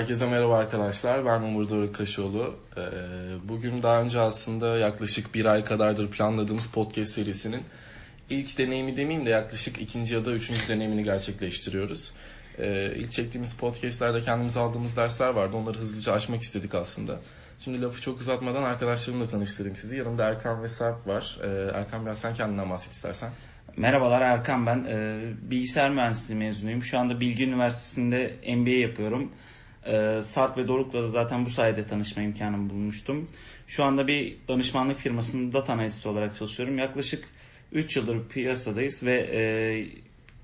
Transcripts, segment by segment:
Herkese merhaba arkadaşlar. Ben Umur Doruk Kaşoğlu. Ee, bugün daha önce aslında yaklaşık bir ay kadardır planladığımız podcast serisinin ilk deneyimi demeyeyim de yaklaşık ikinci ya da üçüncü deneyimini gerçekleştiriyoruz. Ee, ilk çektiğimiz podcastlerde kendimiz aldığımız dersler vardı. Onları hızlıca aşmak istedik aslında. Şimdi lafı çok uzatmadan arkadaşlarımla tanıştırayım sizi. Yanımda Erkan ve Sarp var. Ee, Erkan biraz sen kendinden bahset istersen. Merhabalar Erkan ben. Bilgisayar mühendisliği mezunuyum. Şu anda Bilgi Üniversitesi'nde MBA yapıyorum. Ee, Sarp ve Doruk'la da zaten bu sayede tanışma imkanı bulmuştum. Şu anda bir danışmanlık firmasında data analist olarak çalışıyorum. Yaklaşık 3 yıldır piyasadayız ve e,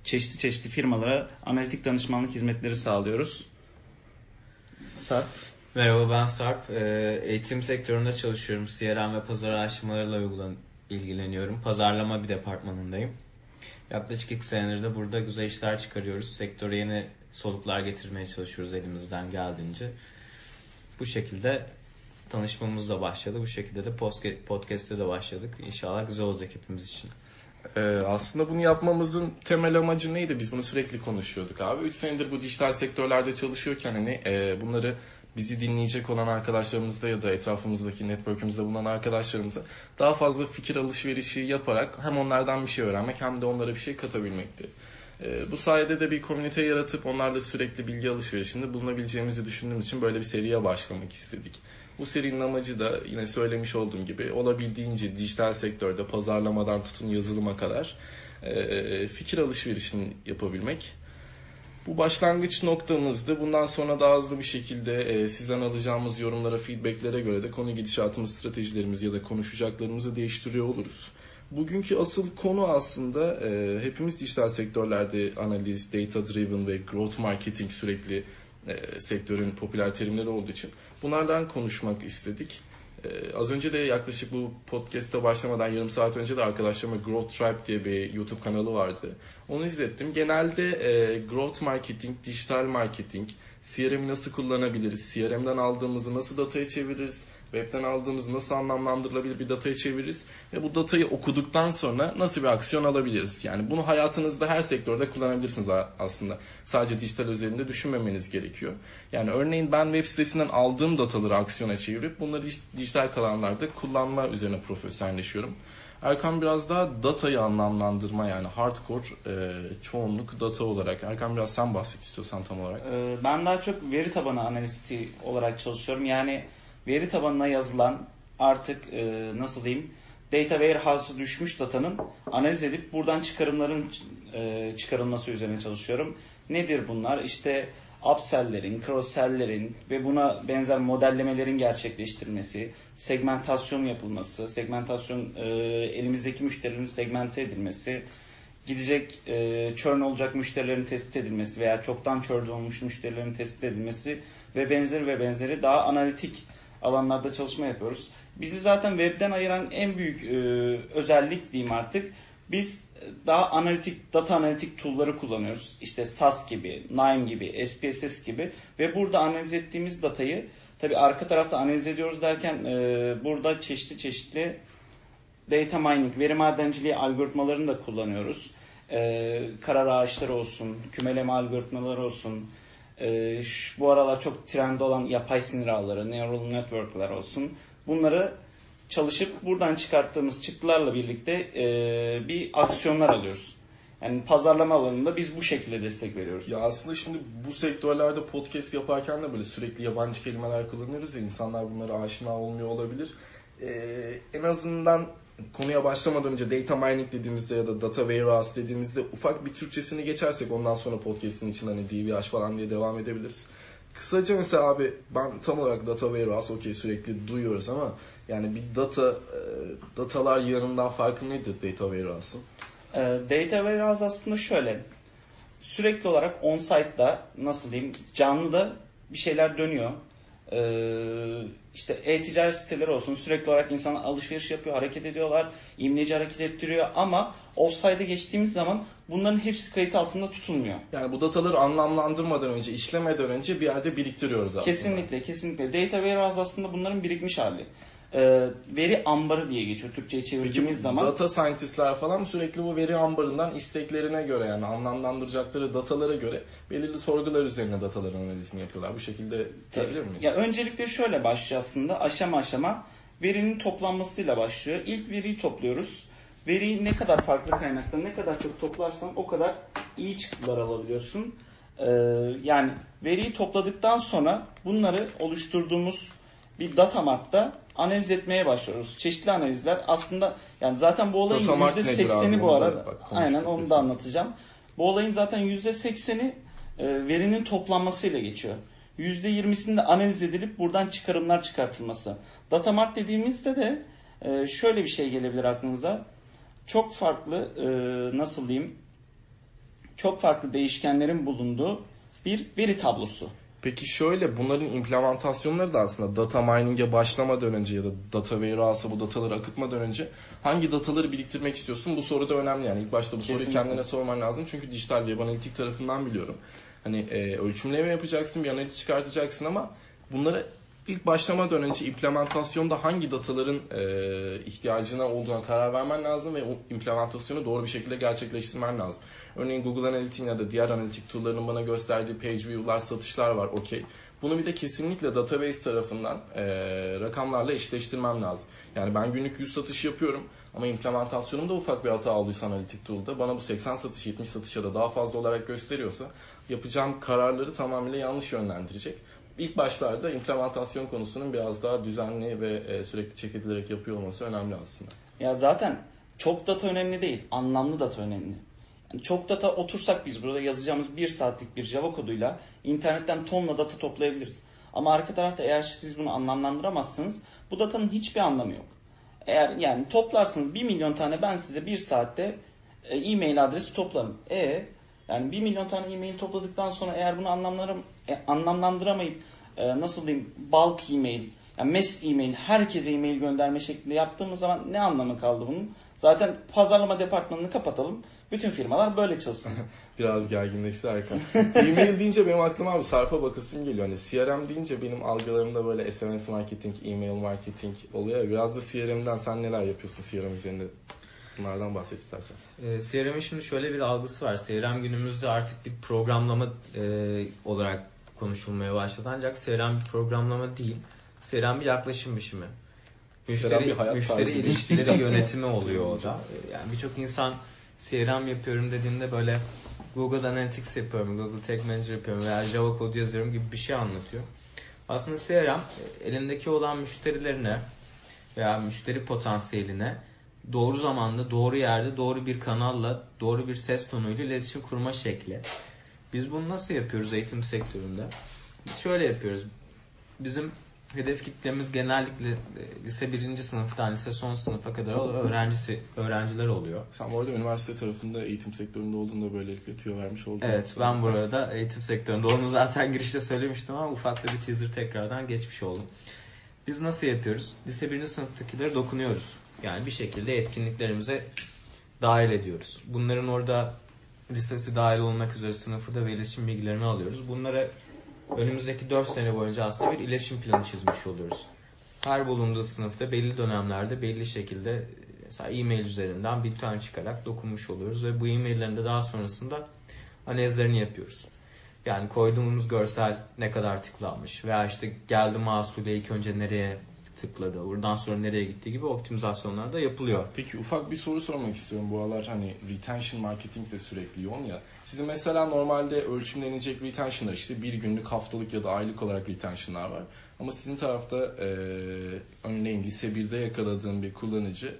çeşitli çeşitli firmalara analitik danışmanlık hizmetleri sağlıyoruz. Sarp. Merhaba ben Sarp. Ee, Eğitim sektöründe çalışıyorum. CRM ve pazar araştırmalarıyla uygulan ilgileniyorum. Pazarlama bir departmanındayım. Yaklaşık iki senedir de burada güzel işler çıkarıyoruz. Sektöre yeni soluklar getirmeye çalışıyoruz elimizden geldiğince. Bu şekilde tanışmamız da başladı. Bu şekilde de podcast'te de başladık. İnşallah güzel olacak hepimiz için. Ee, aslında bunu yapmamızın temel amacı neydi? Biz bunu sürekli konuşuyorduk abi. 3 senedir bu dijital sektörlerde çalışıyorken hani e, bunları bizi dinleyecek olan arkadaşlarımızda ya da etrafımızdaki network'ümüzde bulunan arkadaşlarımıza daha fazla fikir alışverişi yaparak hem onlardan bir şey öğrenmek hem de onlara bir şey katabilmekti. E, bu sayede de bir komünite yaratıp onlarla sürekli bilgi alışverişinde bulunabileceğimizi düşündüğüm için böyle bir seriye başlamak istedik. Bu serinin amacı da yine söylemiş olduğum gibi olabildiğince dijital sektörde pazarlamadan tutun yazılıma kadar e, fikir alışverişini yapabilmek. Bu başlangıç noktamızdı. Bundan sonra daha hızlı bir şekilde e, sizden alacağımız yorumlara, feedbacklere göre de konu gidişatımız, stratejilerimiz ya da konuşacaklarımızı değiştiriyor oluruz. Bugünkü asıl konu aslında e, hepimiz dijital sektörlerde analiz, data driven ve growth marketing sürekli e, sektörün popüler terimleri olduğu için bunlardan konuşmak istedik. Ee, az önce de yaklaşık bu podcast'a başlamadan yarım saat önce de arkadaşlarıma Growth Tribe diye bir YouTube kanalı vardı. Onu izlettim. Genelde e, growth marketing, dijital marketing, CRM'i nasıl kullanabiliriz, CRM'den aldığımızı nasıl dataya çeviririz, webten aldığımızı nasıl anlamlandırılabilir bir dataya çeviririz ve bu datayı okuduktan sonra nasıl bir aksiyon alabiliriz. Yani bunu hayatınızda her sektörde kullanabilirsiniz aslında. Sadece dijital özelinde düşünmemeniz gerekiyor. Yani örneğin ben web sitesinden aldığım dataları aksiyona çevirip bunları dijital kalanlarda kullanma üzerine profesyonelleşiyorum. Erkan biraz daha datayı anlamlandırma yani hardcore e, çoğunluk data olarak. Erkan biraz sen bahset istiyorsan tam olarak. Ee, ben daha çok veri tabanı analisti olarak çalışıyorum. Yani veri tabanına yazılan artık e, nasıl diyeyim data warehouse'a düşmüş datanın analiz edip buradan çıkarımların e, çıkarılması üzerine çalışıyorum. Nedir bunlar? İşte upsell'lerin, cross-sell'lerin ve buna benzer modellemelerin gerçekleştirilmesi, segmentasyon yapılması, segmentasyon e, elimizdeki müşterilerin segmente edilmesi, gidecek e, churn olacak müşterilerin tespit edilmesi veya çoktan churn olmuş müşterilerin tespit edilmesi ve benzeri ve benzeri daha analitik alanlarda çalışma yapıyoruz. Bizi zaten webden ayıran en büyük e, özellik diyeyim artık. Biz daha analitik, data analitik tool'ları kullanıyoruz. İşte SAS gibi, Nime gibi, SPSS gibi ve burada analiz ettiğimiz datayı tabi arka tarafta analiz ediyoruz derken e, burada çeşitli çeşitli data mining, veri madenciliği algoritmalarını da kullanıyoruz. E, karar ağaçları olsun, kümeleme algoritmaları olsun, e, şu, bu aralar çok trend olan yapay sinir ağları, neural network'lar olsun. Bunları çalışıp buradan çıkarttığımız çıktılarla birlikte e, bir aksiyonlar alıyoruz. Yani pazarlama alanında biz bu şekilde destek veriyoruz. Ya aslında şimdi bu sektörlerde podcast yaparken de böyle sürekli yabancı kelimeler kullanıyoruz ya insanlar bunlara aşina olmuyor olabilir. Ee, en azından konuya başlamadan önce data mining dediğimizde ya da data warehouse dediğimizde ufak bir Türkçesini geçersek ondan sonra podcast'in için hani DVH falan diye devam edebiliriz. Kısaca mesela abi ben tam olarak data warehouse okey sürekli duyuyoruz ama yani bir data e, datalar yanından farkı nedir data warehouse'un? E, data warehouse aslında şöyle. Sürekli olarak on-site'da nasıl diyeyim canlıda bir şeyler dönüyor. Ee, işte e-ticaret siteleri olsun sürekli olarak insan alışveriş yapıyor, hareket ediyorlar, imleci hareket ettiriyor ama offside'e geçtiğimiz zaman bunların hepsi kayıt altında tutulmuyor. Yani bu dataları anlamlandırmadan önce, işlemeden önce bir yerde biriktiriyoruz aslında. Kesinlikle, kesinlikle. Data warehouse aslında bunların birikmiş hali. E, veri ambarı diye geçiyor Türkçe'ye Peki çevirdiğimiz zaman. data scientistler falan sürekli bu veri ambarından isteklerine göre yani anlamlandıracakları datalara göre belirli sorgular üzerine dataların analizini yapıyorlar. Bu şekilde diyebilir miyiz? Ya öncelikle şöyle başlıyor aslında aşama aşama verinin toplanmasıyla başlıyor. İlk veriyi topluyoruz. Veriyi ne kadar farklı kaynaktan ne kadar çok toplarsan o kadar iyi çıktılar alabiliyorsun. Ee, yani veriyi topladıktan sonra bunları oluşturduğumuz bir data mark'ta analiz etmeye başlıyoruz. Çeşitli analizler aslında yani zaten bu olayın Data mart nedir %80'i abi? bu da arada. bak, aynen onu biz. da anlatacağım. Bu olayın zaten %80'i e, verinin toplanmasıyla geçiyor. %20'sinde analiz edilip buradan çıkarımlar çıkartılması. Data mart dediğimizde de e, şöyle bir şey gelebilir aklınıza. Çok farklı e, nasıl diyeyim? Çok farklı değişkenlerin bulunduğu bir veri tablosu. Peki şöyle bunların implementasyonları da aslında data mining'e başlamadan önce ya da data warehouse'a bu dataları akıtmadan önce hangi dataları biriktirmek istiyorsun? Bu soru da önemli yani. ilk başta bu soruyu Kesinlikle. kendine sorman lazım. Çünkü dijital web analitik tarafından biliyorum. Hani e, ölçümleme yapacaksın, bir analiz çıkartacaksın ama bunları ilk başlamadan önce implementasyonda hangi dataların e, ihtiyacına olduğuna karar vermen lazım ve o implementasyonu doğru bir şekilde gerçekleştirmen lazım. Örneğin Google Analytics'in ya da diğer analitik tool'ların bana gösterdiği page view'lar, satışlar var okey. Bunu bir de kesinlikle database tarafından e, rakamlarla eşleştirmem lazım. Yani ben günlük 100 satış yapıyorum ama implementasyonumda ufak bir hata olduysa analitik tool'da bana bu 80 satış, 70 satış ya da daha fazla olarak gösteriyorsa yapacağım kararları tamamıyla yanlış yönlendirecek. İlk başlarda implementasyon konusunun biraz daha düzenli ve e, sürekli check edilerek yapıyor olması önemli aslında. Ya zaten çok data önemli değil, anlamlı data önemli. Yani çok data otursak biz burada yazacağımız bir saatlik bir Java koduyla internetten tonla data toplayabiliriz. Ama arka tarafta eğer siz bunu anlamlandıramazsınız bu datanın hiçbir anlamı yok. Eğer yani toplarsınız 1 milyon tane ben size bir saatte e, e-mail adresi toplarım. E yani 1 milyon tane e-mail topladıktan sonra eğer bunu anlamlarım, e, anlamlandıramayıp e, nasıl diyeyim bulk e-mail yani mass e-mail herkese e-mail gönderme şeklinde yaptığımız zaman ne anlamı kaldı bunun? Zaten pazarlama departmanını kapatalım. Bütün firmalar böyle çalışsın. Biraz gerginleşti Erkan. E-mail deyince benim aklıma abi Sarp'a bakasım geliyor. Hani CRM deyince benim algılarımda böyle SMS marketing, e-mail marketing oluyor. Biraz da CRM'den sen neler yapıyorsun CRM üzerinde? Bunlardan bahset istersen. Ee, CRM'in şimdi şöyle bir algısı var. CRM günümüzde artık bir programlama e, olarak konuşulmaya başladı. Ancak CRM bir programlama değil. CRM bir yaklaşım biçimi. Müşteri, müşteri ilişkileri yönetimi oluyor o da. Yani birçok insan CRM yapıyorum dediğinde böyle Google Analytics yapıyorum, Google Tag Manager yapıyorum veya Java kod yazıyorum gibi bir şey anlatıyor. Aslında CRM e, elindeki olan müşterilerine veya müşteri potansiyeline doğru zamanda, doğru yerde, doğru bir kanalla, doğru bir ses tonuyla iletişim kurma şekli. Biz bunu nasıl yapıyoruz eğitim sektöründe? Şöyle yapıyoruz. Bizim hedef kitlemiz genellikle e, lise birinci sınıftan lise son sınıfa kadar öğrencisi öğrenciler oluyor. Sen bu arada üniversite tarafında eğitim sektöründe olduğunda böylelikle tüyo vermiş oldun. Evet ben burada eğitim sektöründe onu zaten girişte söylemiştim ama ufak da bir teaser tekrardan geçmiş oldum. Biz nasıl yapıyoruz? Lise 1. sınıftakileri dokunuyoruz. Yani bir şekilde etkinliklerimize dahil ediyoruz. Bunların orada lisesi dahil olmak üzere sınıfı ve iletişim bilgilerini alıyoruz. Bunlara önümüzdeki 4 sene boyunca aslında bir iletişim planı çizmiş oluyoruz. Her bulunduğu sınıfta belli dönemlerde belli şekilde mesela e-mail üzerinden bir tane çıkarak dokunmuş oluyoruz ve bu e-maillerin daha sonrasında analizlerini yapıyoruz. Yani koyduğumuz görsel ne kadar tıklanmış veya işte geldi masule ilk önce nereye tıkladı, buradan sonra nereye gitti gibi optimizasyonlar da yapılıyor. Peki ufak bir soru sormak istiyorum. Bu aralar hani retention marketing de sürekli yoğun ya. Sizin mesela normalde ölçümlenecek retention'lar işte bir günlük, haftalık ya da aylık olarak retention'lar var. Ama sizin tarafta e, örneğin lise 1'de yakaladığın bir kullanıcı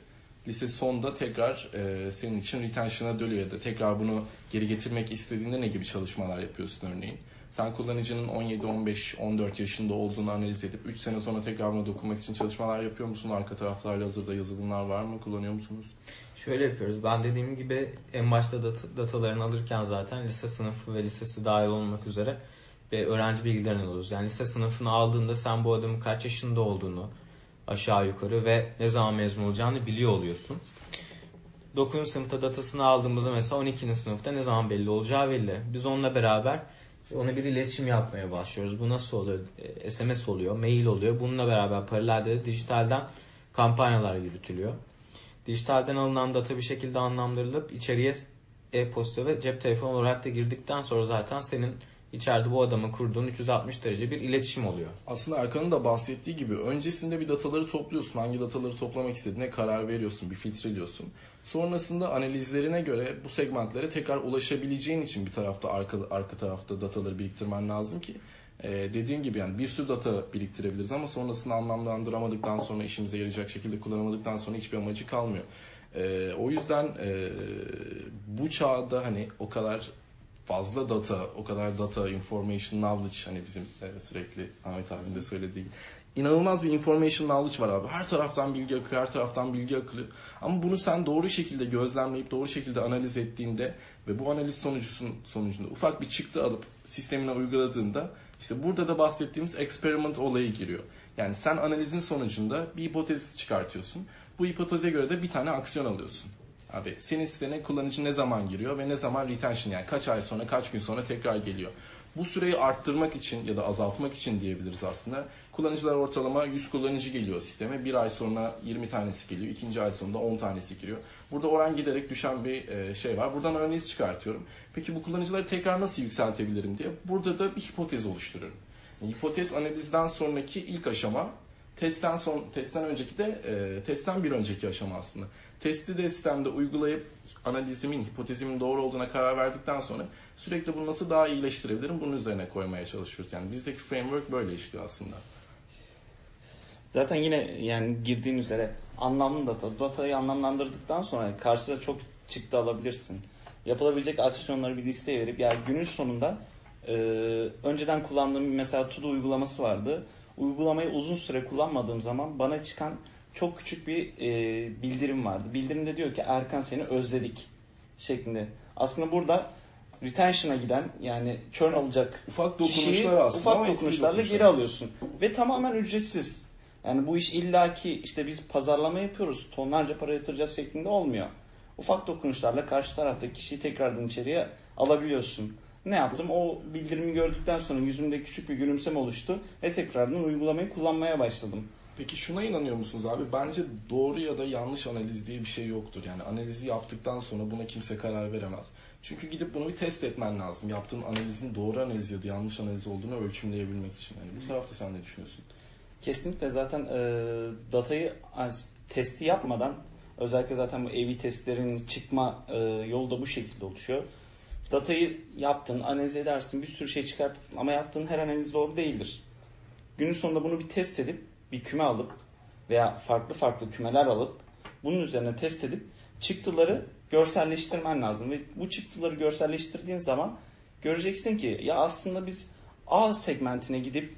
lise sonda tekrar e, senin için retention'a dönüyor ya da tekrar bunu geri getirmek istediğinde ne gibi çalışmalar yapıyorsun örneğin? Sen kullanıcının 17, 15, 14 yaşında olduğunu analiz edip 3 sene sonra tekrar buna dokunmak için çalışmalar yapıyor musun? Arka taraflarla hazırda yazılımlar var mı? Kullanıyor musunuz? Şöyle yapıyoruz. Ben dediğim gibi en başta dat- datalarını alırken zaten lise sınıfı ve lisesi dahil olmak üzere ve öğrenci bilgilerini alıyoruz. Yani lise sınıfını aldığında sen bu adamın kaç yaşında olduğunu aşağı yukarı ve ne zaman mezun olacağını biliyor oluyorsun. 9. sınıfta datasını aldığımızda mesela 12. sınıfta ne zaman belli olacağı belli. Biz onunla beraber ona bir iletişim yapmaya başlıyoruz. Bu nasıl oluyor? E, SMS oluyor, mail oluyor. Bununla beraber paralelde de dijitalden kampanyalar yürütülüyor. Dijitalden alınan data bir şekilde anlamlandırılıp içeriye e-posta ve cep telefonu olarak da girdikten sonra zaten senin içeride bu adamın kurduğun 360 derece bir iletişim oluyor. Aslında Erkan'ın da bahsettiği gibi öncesinde bir dataları topluyorsun. Hangi dataları toplamak istediğine karar veriyorsun, bir filtreliyorsun. Sonrasında analizlerine göre bu segmentlere tekrar ulaşabileceğin için bir tarafta arka, arka tarafta dataları biriktirmen lazım ki e, dediğin gibi yani bir sürü data biriktirebiliriz ama sonrasında anlamlandıramadıktan sonra işimize yarayacak şekilde kullanamadıktan sonra hiçbir amacı kalmıyor. E, o yüzden e, bu çağda hani o kadar fazla data, o kadar data, information, knowledge hani bizim e, sürekli Ahmet abinin de söylediği. İnanılmaz bir information knowledge var abi. Her taraftan bilgi akıyor, her taraftan bilgi akıyor. Ama bunu sen doğru şekilde gözlemleyip doğru şekilde analiz ettiğinde ve bu analiz sonucusun sonucunda ufak bir çıktı alıp sistemine uyguladığında işte burada da bahsettiğimiz experiment olayı giriyor. Yani sen analizin sonucunda bir hipotez çıkartıyorsun. Bu hipoteze göre de bir tane aksiyon alıyorsun. Abi senin sitene kullanıcı ne zaman giriyor ve ne zaman retention yani kaç ay sonra kaç gün sonra tekrar geliyor. Bu süreyi arttırmak için ya da azaltmak için diyebiliriz aslında. Kullanıcılar ortalama 100 kullanıcı geliyor sisteme. Bir ay sonra 20 tanesi geliyor. ikinci ay sonunda 10 tanesi giriyor. Burada oran giderek düşen bir e, şey var. Buradan analiz çıkartıyorum. Peki bu kullanıcıları tekrar nasıl yükseltebilirim diye. Burada da bir hipotez oluşturuyorum. Hipotez analizden sonraki ilk aşama testten son testten önceki de e, testten bir önceki aşama aslında. Testi de sistemde uygulayıp analizimin, hipotezimin doğru olduğuna karar verdikten sonra sürekli bunu nasıl daha iyileştirebilirim bunun üzerine koymaya çalışıyoruz. Yani bizdeki framework böyle işliyor aslında. Zaten yine yani girdiğin üzere anlamlı data. Datayı anlamlandırdıktan sonra karşıda çok çıktı alabilirsin. Yapılabilecek aksiyonları bir listeye verip yani günün sonunda e, önceden kullandığım mesela To-Do uygulaması vardı. Uygulamayı uzun süre kullanmadığım zaman bana çıkan çok küçük bir e, bildirim vardı. Bildirimde diyor ki Erkan seni özledik şeklinde. Aslında burada retention'a giden yani churn olacak Ufak kişiyi dokunuşlar aslında ama ufak dokunuşlarla dokunuşlar. geri alıyorsun. Ve tamamen ücretsiz. Yani bu iş illaki işte biz pazarlama yapıyoruz, tonlarca para yatıracağız şeklinde olmuyor. Ufak dokunuşlarla karşı taraftaki kişiyi tekrardan içeriye alabiliyorsun. Ne yaptım? O bildirimi gördükten sonra yüzümde küçük bir gülümseme oluştu ve tekrardan uygulamayı kullanmaya başladım. Peki şuna inanıyor musunuz abi? Bence doğru ya da yanlış analiz diye bir şey yoktur. Yani analizi yaptıktan sonra buna kimse karar veremez. Çünkü gidip bunu bir test etmen lazım. Yaptığın analizin doğru analiz ya da yanlış analiz olduğunu ölçümleyebilmek için. Yani bu tarafta sen ne düşünüyorsun? Kesinlikle zaten e, datayı testi yapmadan özellikle zaten bu AV testlerin çıkma e, yolu da bu şekilde oluşuyor. Datayı yaptın, analiz edersin, bir sürü şey çıkartırsın ama yaptığın her analiz doğru değildir. Günün sonunda bunu bir test edip bir küme alıp veya farklı farklı kümeler alıp bunun üzerine test edip çıktıları görselleştirmen lazım ve bu çıktıları görselleştirdiğin zaman göreceksin ki ya aslında biz A segmentine gidip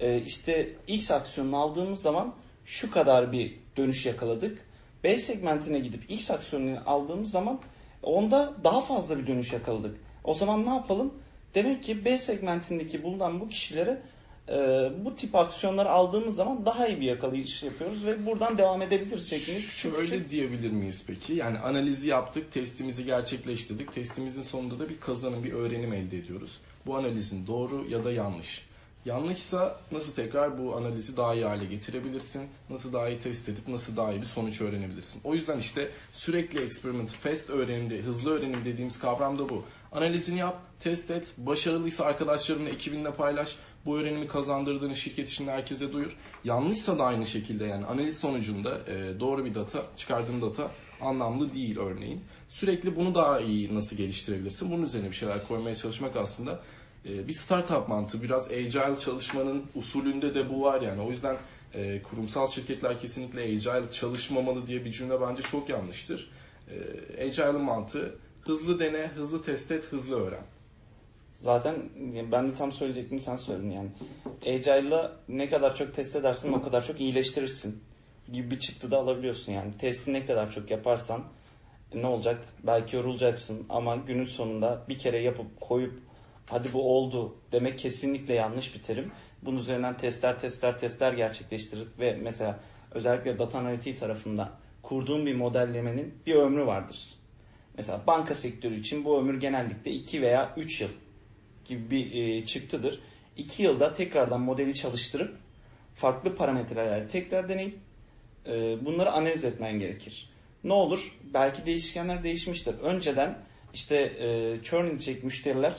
e, işte X aksiyonunu aldığımız zaman şu kadar bir dönüş yakaladık. B segmentine gidip X aksiyonunu aldığımız zaman onda daha fazla bir dönüş yakaladık. O zaman ne yapalım? Demek ki B segmentindeki bulunan bu kişilere e, bu tip aksiyonları aldığımız zaman daha iyi bir yakalayış yapıyoruz ve buradan devam edebiliriz şeklinde küçük Şöyle küçük diyebilir miyiz peki? Yani analizi yaptık, testimizi gerçekleştirdik. Testimizin sonunda da bir kazanım, bir öğrenim elde ediyoruz. Bu analizin doğru ya da yanlış. Yanlışsa nasıl tekrar bu analizi daha iyi hale getirebilirsin? Nasıl daha iyi test edip nasıl daha iyi bir sonuç öğrenebilirsin? O yüzden işte sürekli experiment, fast öğrenimde, hızlı öğrenim dediğimiz kavram da bu. Analizini yap, test et, başarılıysa arkadaşlarınla, ekibinle paylaş. Bu öğrenimi kazandırdığını şirket içinde herkese duyur. Yanlışsa da aynı şekilde yani analiz sonucunda e, doğru bir data, çıkardığın data anlamlı değil örneğin. Sürekli bunu daha iyi nasıl geliştirebilirsin? Bunun üzerine bir şeyler koymaya çalışmak aslında bir startup mantığı. Biraz agile çalışmanın usulünde de bu var yani. O yüzden e, kurumsal şirketler kesinlikle agile çalışmamalı diye bir cümle bence çok yanlıştır. E, agile'ın mantığı hızlı dene, hızlı test et, hızlı öğren. Zaten ben de tam söyleyecektim sen söyledin yani. Agile'la ne kadar çok test edersen o kadar çok iyileştirirsin gibi bir çıktı da alabiliyorsun yani. Testi ne kadar çok yaparsan ne olacak? Belki yorulacaksın ama günün sonunda bir kere yapıp koyup hadi bu oldu demek kesinlikle yanlış bir terim. Bunun üzerinden testler testler testler gerçekleştirip ve mesela özellikle data analitiği tarafında kurduğun bir modellemenin bir ömrü vardır. Mesela banka sektörü için bu ömür genellikle 2 veya 3 yıl gibi bir e, çıktıdır. 2 yılda tekrardan modeli çalıştırıp farklı parametreler tekrar deneyip e, bunları analiz etmen gerekir. Ne olur? Belki değişkenler değişmiştir. Önceden işte e, churn edecek müşteriler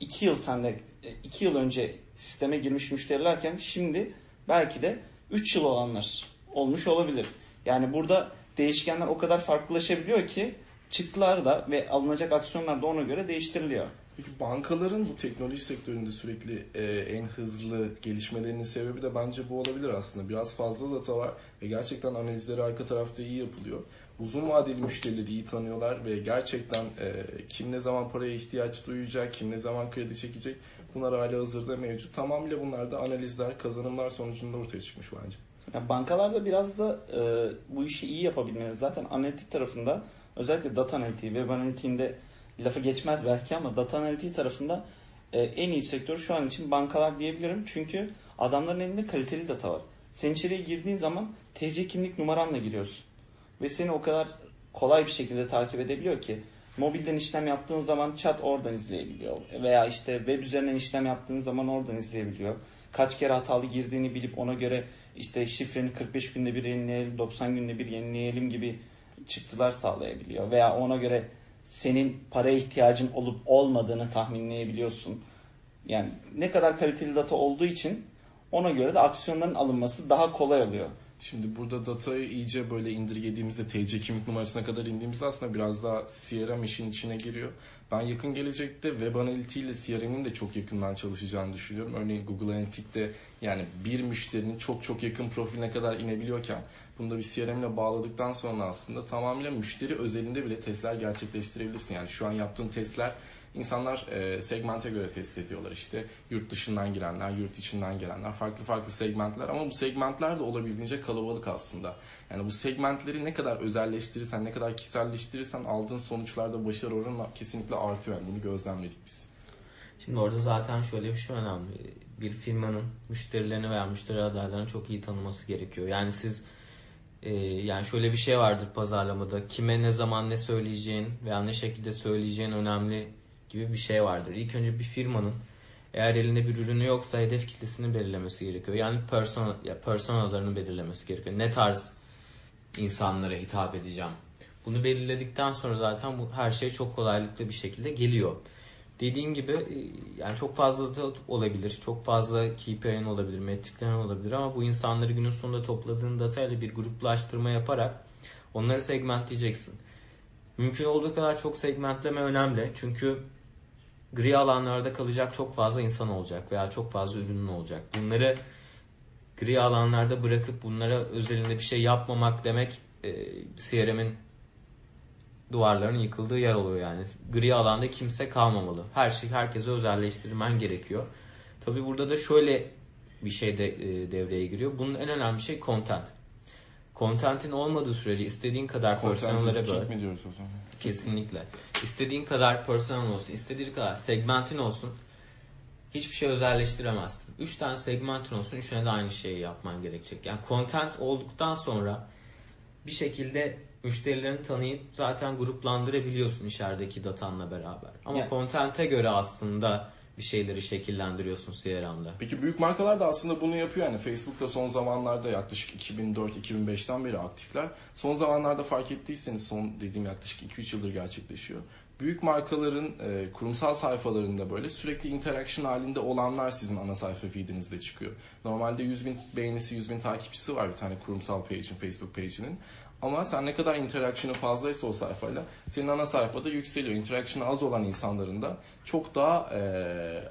2 yıl sende 2 yıl önce sisteme girmiş müşterilerken şimdi belki de 3 yıl olanlar olmuş olabilir. Yani burada değişkenler o kadar farklılaşabiliyor ki çıktılar da ve alınacak aksiyonlar da ona göre değiştiriliyor. Peki bankaların bu teknoloji sektöründe sürekli e, en hızlı gelişmelerinin sebebi de bence bu olabilir aslında. Biraz fazla data var ve gerçekten analizleri arka tarafta iyi yapılıyor. Uzun vadeli müşterileri iyi tanıyorlar ve gerçekten e, kim ne zaman paraya ihtiyaç duyacak, kim ne zaman kredi çekecek bunlar hala hazırda mevcut. Tamamıyla bunlar da analizler, kazanımlar sonucunda ortaya çıkmış bence. Yani bankalarda biraz da e, bu işi iyi yapabilmeleri zaten analitik tarafında özellikle data analitiği, web analitiğinde lafı geçmez belki ama data analitiği tarafında e, en iyi sektör şu an için bankalar diyebilirim. Çünkü adamların elinde kaliteli data var. Sen içeriye girdiğin zaman TC kimlik numaranla giriyorsun. Ve seni o kadar kolay bir şekilde takip edebiliyor ki mobilden işlem yaptığın zaman chat oradan izleyebiliyor. Veya işte web üzerinden işlem yaptığın zaman oradan izleyebiliyor. Kaç kere hatalı girdiğini bilip ona göre işte şifreni 45 günde bir yenileyelim, 90 günde bir yenileyelim gibi çıktılar sağlayabiliyor. Veya ona göre senin paraya ihtiyacın olup olmadığını tahminleyebiliyorsun. Yani ne kadar kaliteli data olduğu için ona göre de aksiyonların alınması daha kolay oluyor. Şimdi burada datayı iyice böyle indirgediğimizde TC kimlik numarasına kadar indiğimizde aslında biraz daha CRM işin içine giriyor. Ben yakın gelecekte web analitiği ile CRM'in de çok yakından çalışacağını düşünüyorum. Örneğin Google Analytics'te yani bir müşterinin çok çok yakın profiline kadar inebiliyorken bunu da bir CRM ile bağladıktan sonra aslında tamamıyla müşteri özelinde bile testler gerçekleştirebilirsin. Yani şu an yaptığın testler insanlar e, segmente göre test ediyorlar işte yurt dışından girenler, yurt içinden gelenler, farklı farklı segmentler ama bu segmentler de olabildiğince kalabalık aslında. Yani bu segmentleri ne kadar özelleştirirsen, ne kadar kişiselleştirirsen aldığın sonuçlarda başarı oranı kesinlikle artıyor. Yani bunu gözlemledik biz. Şimdi orada zaten şöyle bir şey önemli. Bir firmanın müşterilerini veya müşteri adaylarını çok iyi tanıması gerekiyor. Yani siz e, yani şöyle bir şey vardır pazarlamada. Kime ne zaman ne söyleyeceğin veya ne şekilde söyleyeceğin önemli gibi bir şey vardır. İlk önce bir firmanın eğer elinde bir ürünü yoksa hedef kitlesini belirlemesi gerekiyor. Yani persona, ya personalarını belirlemesi gerekiyor. Ne tarz insanlara hitap edeceğim. Bunu belirledikten sonra zaten bu her şey çok kolaylıkla bir şekilde geliyor. Dediğin gibi e, yani çok fazla da olabilir. Çok fazla KPI'nin olabilir, metriklerin olabilir ama bu insanları günün sonunda topladığın data ile bir gruplaştırma yaparak onları segmentleyeceksin. Mümkün olduğu kadar çok segmentleme önemli. Çünkü gri alanlarda kalacak çok fazla insan olacak veya çok fazla ürünün olacak. Bunları gri alanlarda bırakıp bunlara özelinde bir şey yapmamak demek e, CRM'in duvarların yıkıldığı yer oluyor yani. Gri alanda kimse kalmamalı. Her şey herkese özelleştirmen gerekiyor. Tabi burada da şöyle bir şey de e, devreye giriyor. Bunun en önemli şey content. Content'in olmadığı sürece istediğin kadar personelere böl. mi diyoruz o zaman? Kesinlikle. İstediğin kadar personel olsun, istediğin kadar segmentin olsun. Hiçbir şey özelleştiremezsin. Üç tane segmentin olsun, üçüne de aynı şeyi yapman gerekecek. Yani content olduktan sonra bir şekilde müşterilerini tanıyıp zaten gruplandırabiliyorsun içerideki datanla beraber. Ama Yani- content'e göre aslında bir şeyleri şekillendiriyorsun CRM'de. Peki büyük markalar da aslında bunu yapıyor yani Facebook'ta son zamanlarda yaklaşık 2004-2005'ten beri aktifler. Son zamanlarda fark ettiyseniz son dediğim yaklaşık 2-3 yıldır gerçekleşiyor. Büyük markaların e, kurumsal sayfalarında böyle sürekli interaction halinde olanlar sizin ana sayfa feedinizde çıkıyor. Normalde 100 bin beğenisi 100 bin takipçisi var bir tane kurumsal page'in, Facebook page'inin. Ama sen ne kadar interaction'ı fazlaysa o sayfayla senin ana sayfada yükseliyor. Interaction'ı az olan insanların da çok daha e,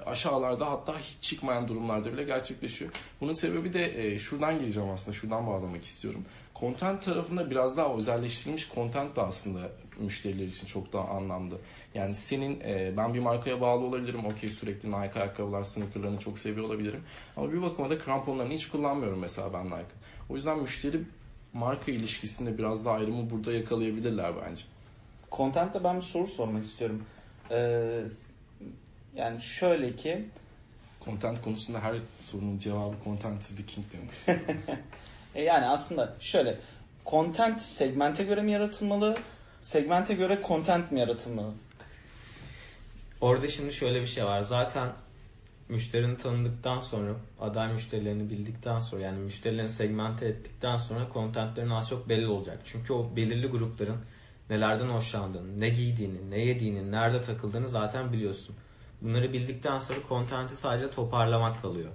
aşağılarda hatta hiç çıkmayan durumlarda bile gerçekleşiyor. Bunun sebebi de e, şuradan geleceğim aslında şuradan bağlamak istiyorum. Content tarafında biraz daha özelleştirilmiş content da aslında müşteriler için çok daha anlamlı. Yani senin e, ben bir markaya bağlı olabilirim. Okey sürekli Nike ayakkabılar, sneakerlarını çok seviyor olabilirim. Ama bir bakıma da kramponlarını hiç kullanmıyorum mesela ben Nike. O yüzden müşteri marka ilişkisinde biraz daha ayrımı burada yakalayabilirler bence. Content'te ben bir soru sormak istiyorum. Ee, yani şöyle ki Content konusunda her sorunun cevabı content is the king demiş. e, yani aslında şöyle content segmente göre mi yaratılmalı? Segmente göre content mi yaratılmalı? Orada şimdi şöyle bir şey var. Zaten müşterini tanıdıktan sonra, aday müşterilerini bildikten sonra yani müşterilerini segmente ettikten sonra kontentlerin az çok belli olacak. Çünkü o belirli grupların nelerden hoşlandığını, ne giydiğini, ne yediğini, nerede takıldığını zaten biliyorsun. Bunları bildikten sonra kontenti sadece toparlamak kalıyor.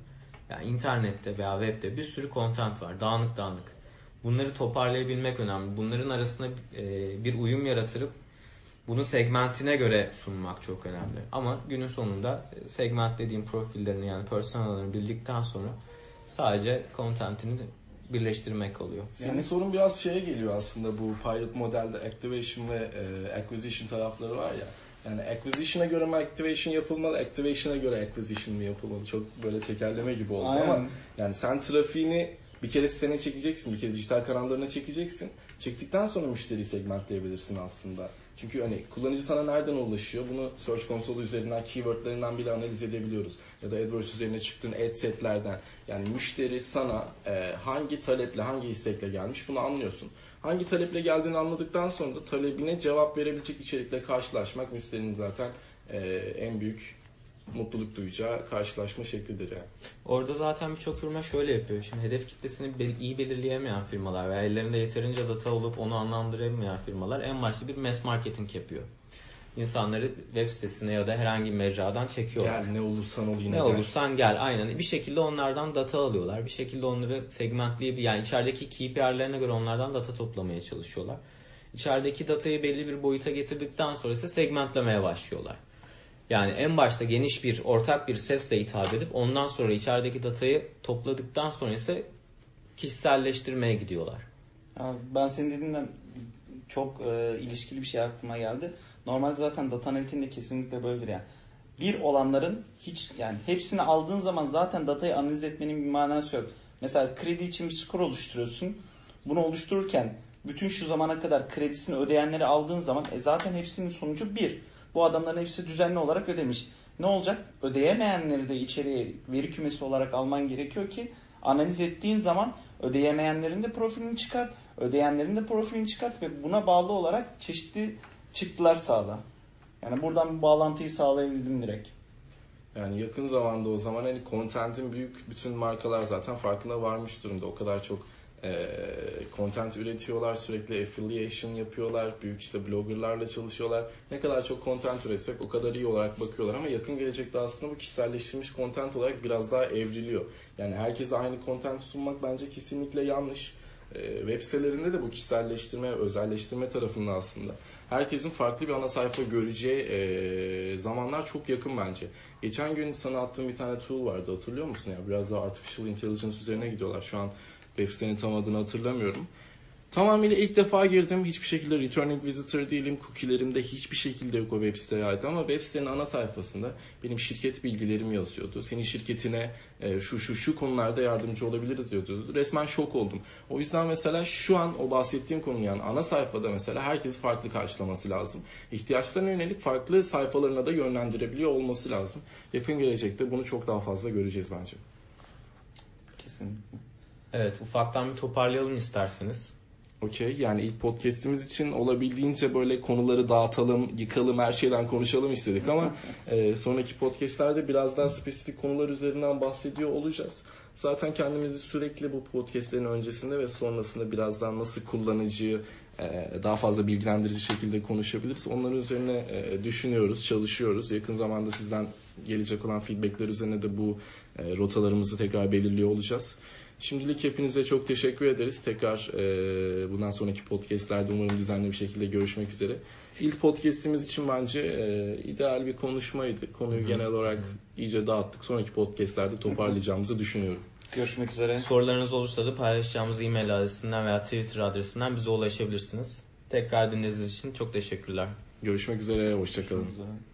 Yani internette veya webde bir sürü kontent var. Dağınık dağınık. Bunları toparlayabilmek önemli. Bunların arasında e, bir uyum yaratırıp bunu segmentine göre sunmak çok önemli. Ama günün sonunda e, segmentlediğim profillerini yani personalarını bildikten sonra sadece contentini birleştirmek kalıyor. Senin sorun biraz şeye geliyor aslında bu pilot modelde activation ve e, acquisition tarafları var ya. Yani acquisition'a göre mi activation yapılmalı, activation'a göre acquisition mi yapılmalı? Çok böyle tekerleme gibi oldu Aynen. ama yani sen trafiğini bir kere sitene çekeceksin, bir kere dijital kanallarına çekeceksin. Çektikten sonra müşteriyi segmentleyebilirsin aslında. Çünkü hani kullanıcı sana nereden ulaşıyor? Bunu Search Console üzerinden, keywordlerinden bile analiz edebiliyoruz. Ya da AdWords üzerine çıktığın ad setlerden. Yani müşteri sana e, hangi taleple, hangi istekle gelmiş bunu anlıyorsun. Hangi taleple geldiğini anladıktan sonra da talebine cevap verebilecek içerikle karşılaşmak müşterinin zaten e, en büyük mutluluk duyacağı karşılaşma şeklidir yani. Orada zaten birçok firma şöyle yapıyor. Şimdi hedef kitlesini bel- iyi belirleyemeyen firmalar veya ellerinde yeterince data olup onu anlamlandıramayan firmalar en başta bir mass marketing yapıyor. İnsanları web sitesine ya da herhangi bir mecradan çekiyorlar. Gel ne olursan ol yine Ne gel. olursan gel aynen. Bir şekilde onlardan data alıyorlar. Bir şekilde onları segmentleyip yani içerideki KPI'lerine göre onlardan data toplamaya çalışıyorlar. İçerideki datayı belli bir boyuta getirdikten sonra ise segmentlemeye başlıyorlar. Yani en başta geniş bir ortak bir sesle hitap edip ondan sonra içerideki datayı topladıktan sonra ise kişiselleştirmeye gidiyorlar. Ben senin dediğinden çok e, ilişkili bir şey aklıma geldi. Normalde zaten data analitiğinde kesinlikle böyledir yani. Bir olanların hiç yani hepsini aldığın zaman zaten datayı analiz etmenin bir manası yok. Mesela kredi için bir skor oluşturuyorsun. Bunu oluştururken bütün şu zamana kadar kredisini ödeyenleri aldığın zaman e zaten hepsinin sonucu bir. Bu adamların hepsi düzenli olarak ödemiş. Ne olacak? Ödeyemeyenleri de içeriye veri kümesi olarak alman gerekiyor ki analiz ettiğin zaman ödeyemeyenlerin de profilini çıkart, ödeyenlerin de profilini çıkart ve buna bağlı olarak çeşitli çıktılar sağla. Yani buradan bir bağlantıyı sağlayabildim direkt. Yani yakın zamanda o zaman hani contentin büyük bütün markalar zaten farkına varmış durumda. O kadar çok e, content üretiyorlar, sürekli affiliation yapıyorlar, büyük işte bloggerlarla çalışıyorlar. Ne kadar çok content üretsek o kadar iyi olarak bakıyorlar ama yakın gelecekte aslında bu kişiselleştirilmiş content olarak biraz daha evriliyor. Yani herkese aynı content sunmak bence kesinlikle yanlış. E, web sitelerinde de bu kişiselleştirme, özelleştirme tarafında aslında. Herkesin farklı bir ana sayfa göreceği e, zamanlar çok yakın bence. Geçen gün sana attığım bir tane tool vardı hatırlıyor musun? ya Biraz daha artificial intelligence üzerine gidiyorlar. Şu an web sitenin tam adını hatırlamıyorum. Tamamıyla ilk defa girdim. Hiçbir şekilde returning visitor değilim. Cookie'lerimde hiçbir şekilde yok o web siteye ait ama web sitenin ana sayfasında benim şirket bilgilerim yazıyordu. Senin şirketine e, şu şu şu konularda yardımcı olabiliriz diyordu. Resmen şok oldum. O yüzden mesela şu an o bahsettiğim konu yani ana sayfada mesela herkes farklı karşılaması lazım. İhtiyaçlarına yönelik farklı sayfalarına da yönlendirebiliyor olması lazım. Yakın gelecekte bunu çok daha fazla göreceğiz bence. Kesinlikle. Evet ufaktan bir toparlayalım isterseniz. Okey yani ilk podcast'imiz için olabildiğince böyle konuları dağıtalım, yıkalım, her şeyden konuşalım istedik ama e, sonraki podcast'lerde biraz daha spesifik konular üzerinden bahsediyor olacağız. Zaten kendimizi sürekli bu podcast'lerin öncesinde ve sonrasında biraz daha nasıl kullanıcıyı e, daha fazla bilgilendirici şekilde konuşabiliriz. Onların üzerine e, düşünüyoruz, çalışıyoruz. Yakın zamanda sizden gelecek olan feedbackler üzerine de bu e, rotalarımızı tekrar belirliyor olacağız. Şimdilik hepinize çok teşekkür ederiz. Tekrar e, bundan sonraki podcastlerde umarım düzenli bir şekilde görüşmek üzere. İlk podcastimiz için bence e, ideal bir konuşmaydı. Konuyu genel olarak iyice dağıttık. Sonraki podcastlerde toparlayacağımızı düşünüyorum. Görüşmek üzere. Sorularınız olursa da paylaşacağımız e-mail adresinden veya Twitter adresinden bize ulaşabilirsiniz. Tekrar dinlediğiniz için çok teşekkürler. Görüşmek üzere, hoşçakalın. Görüşmek üzere.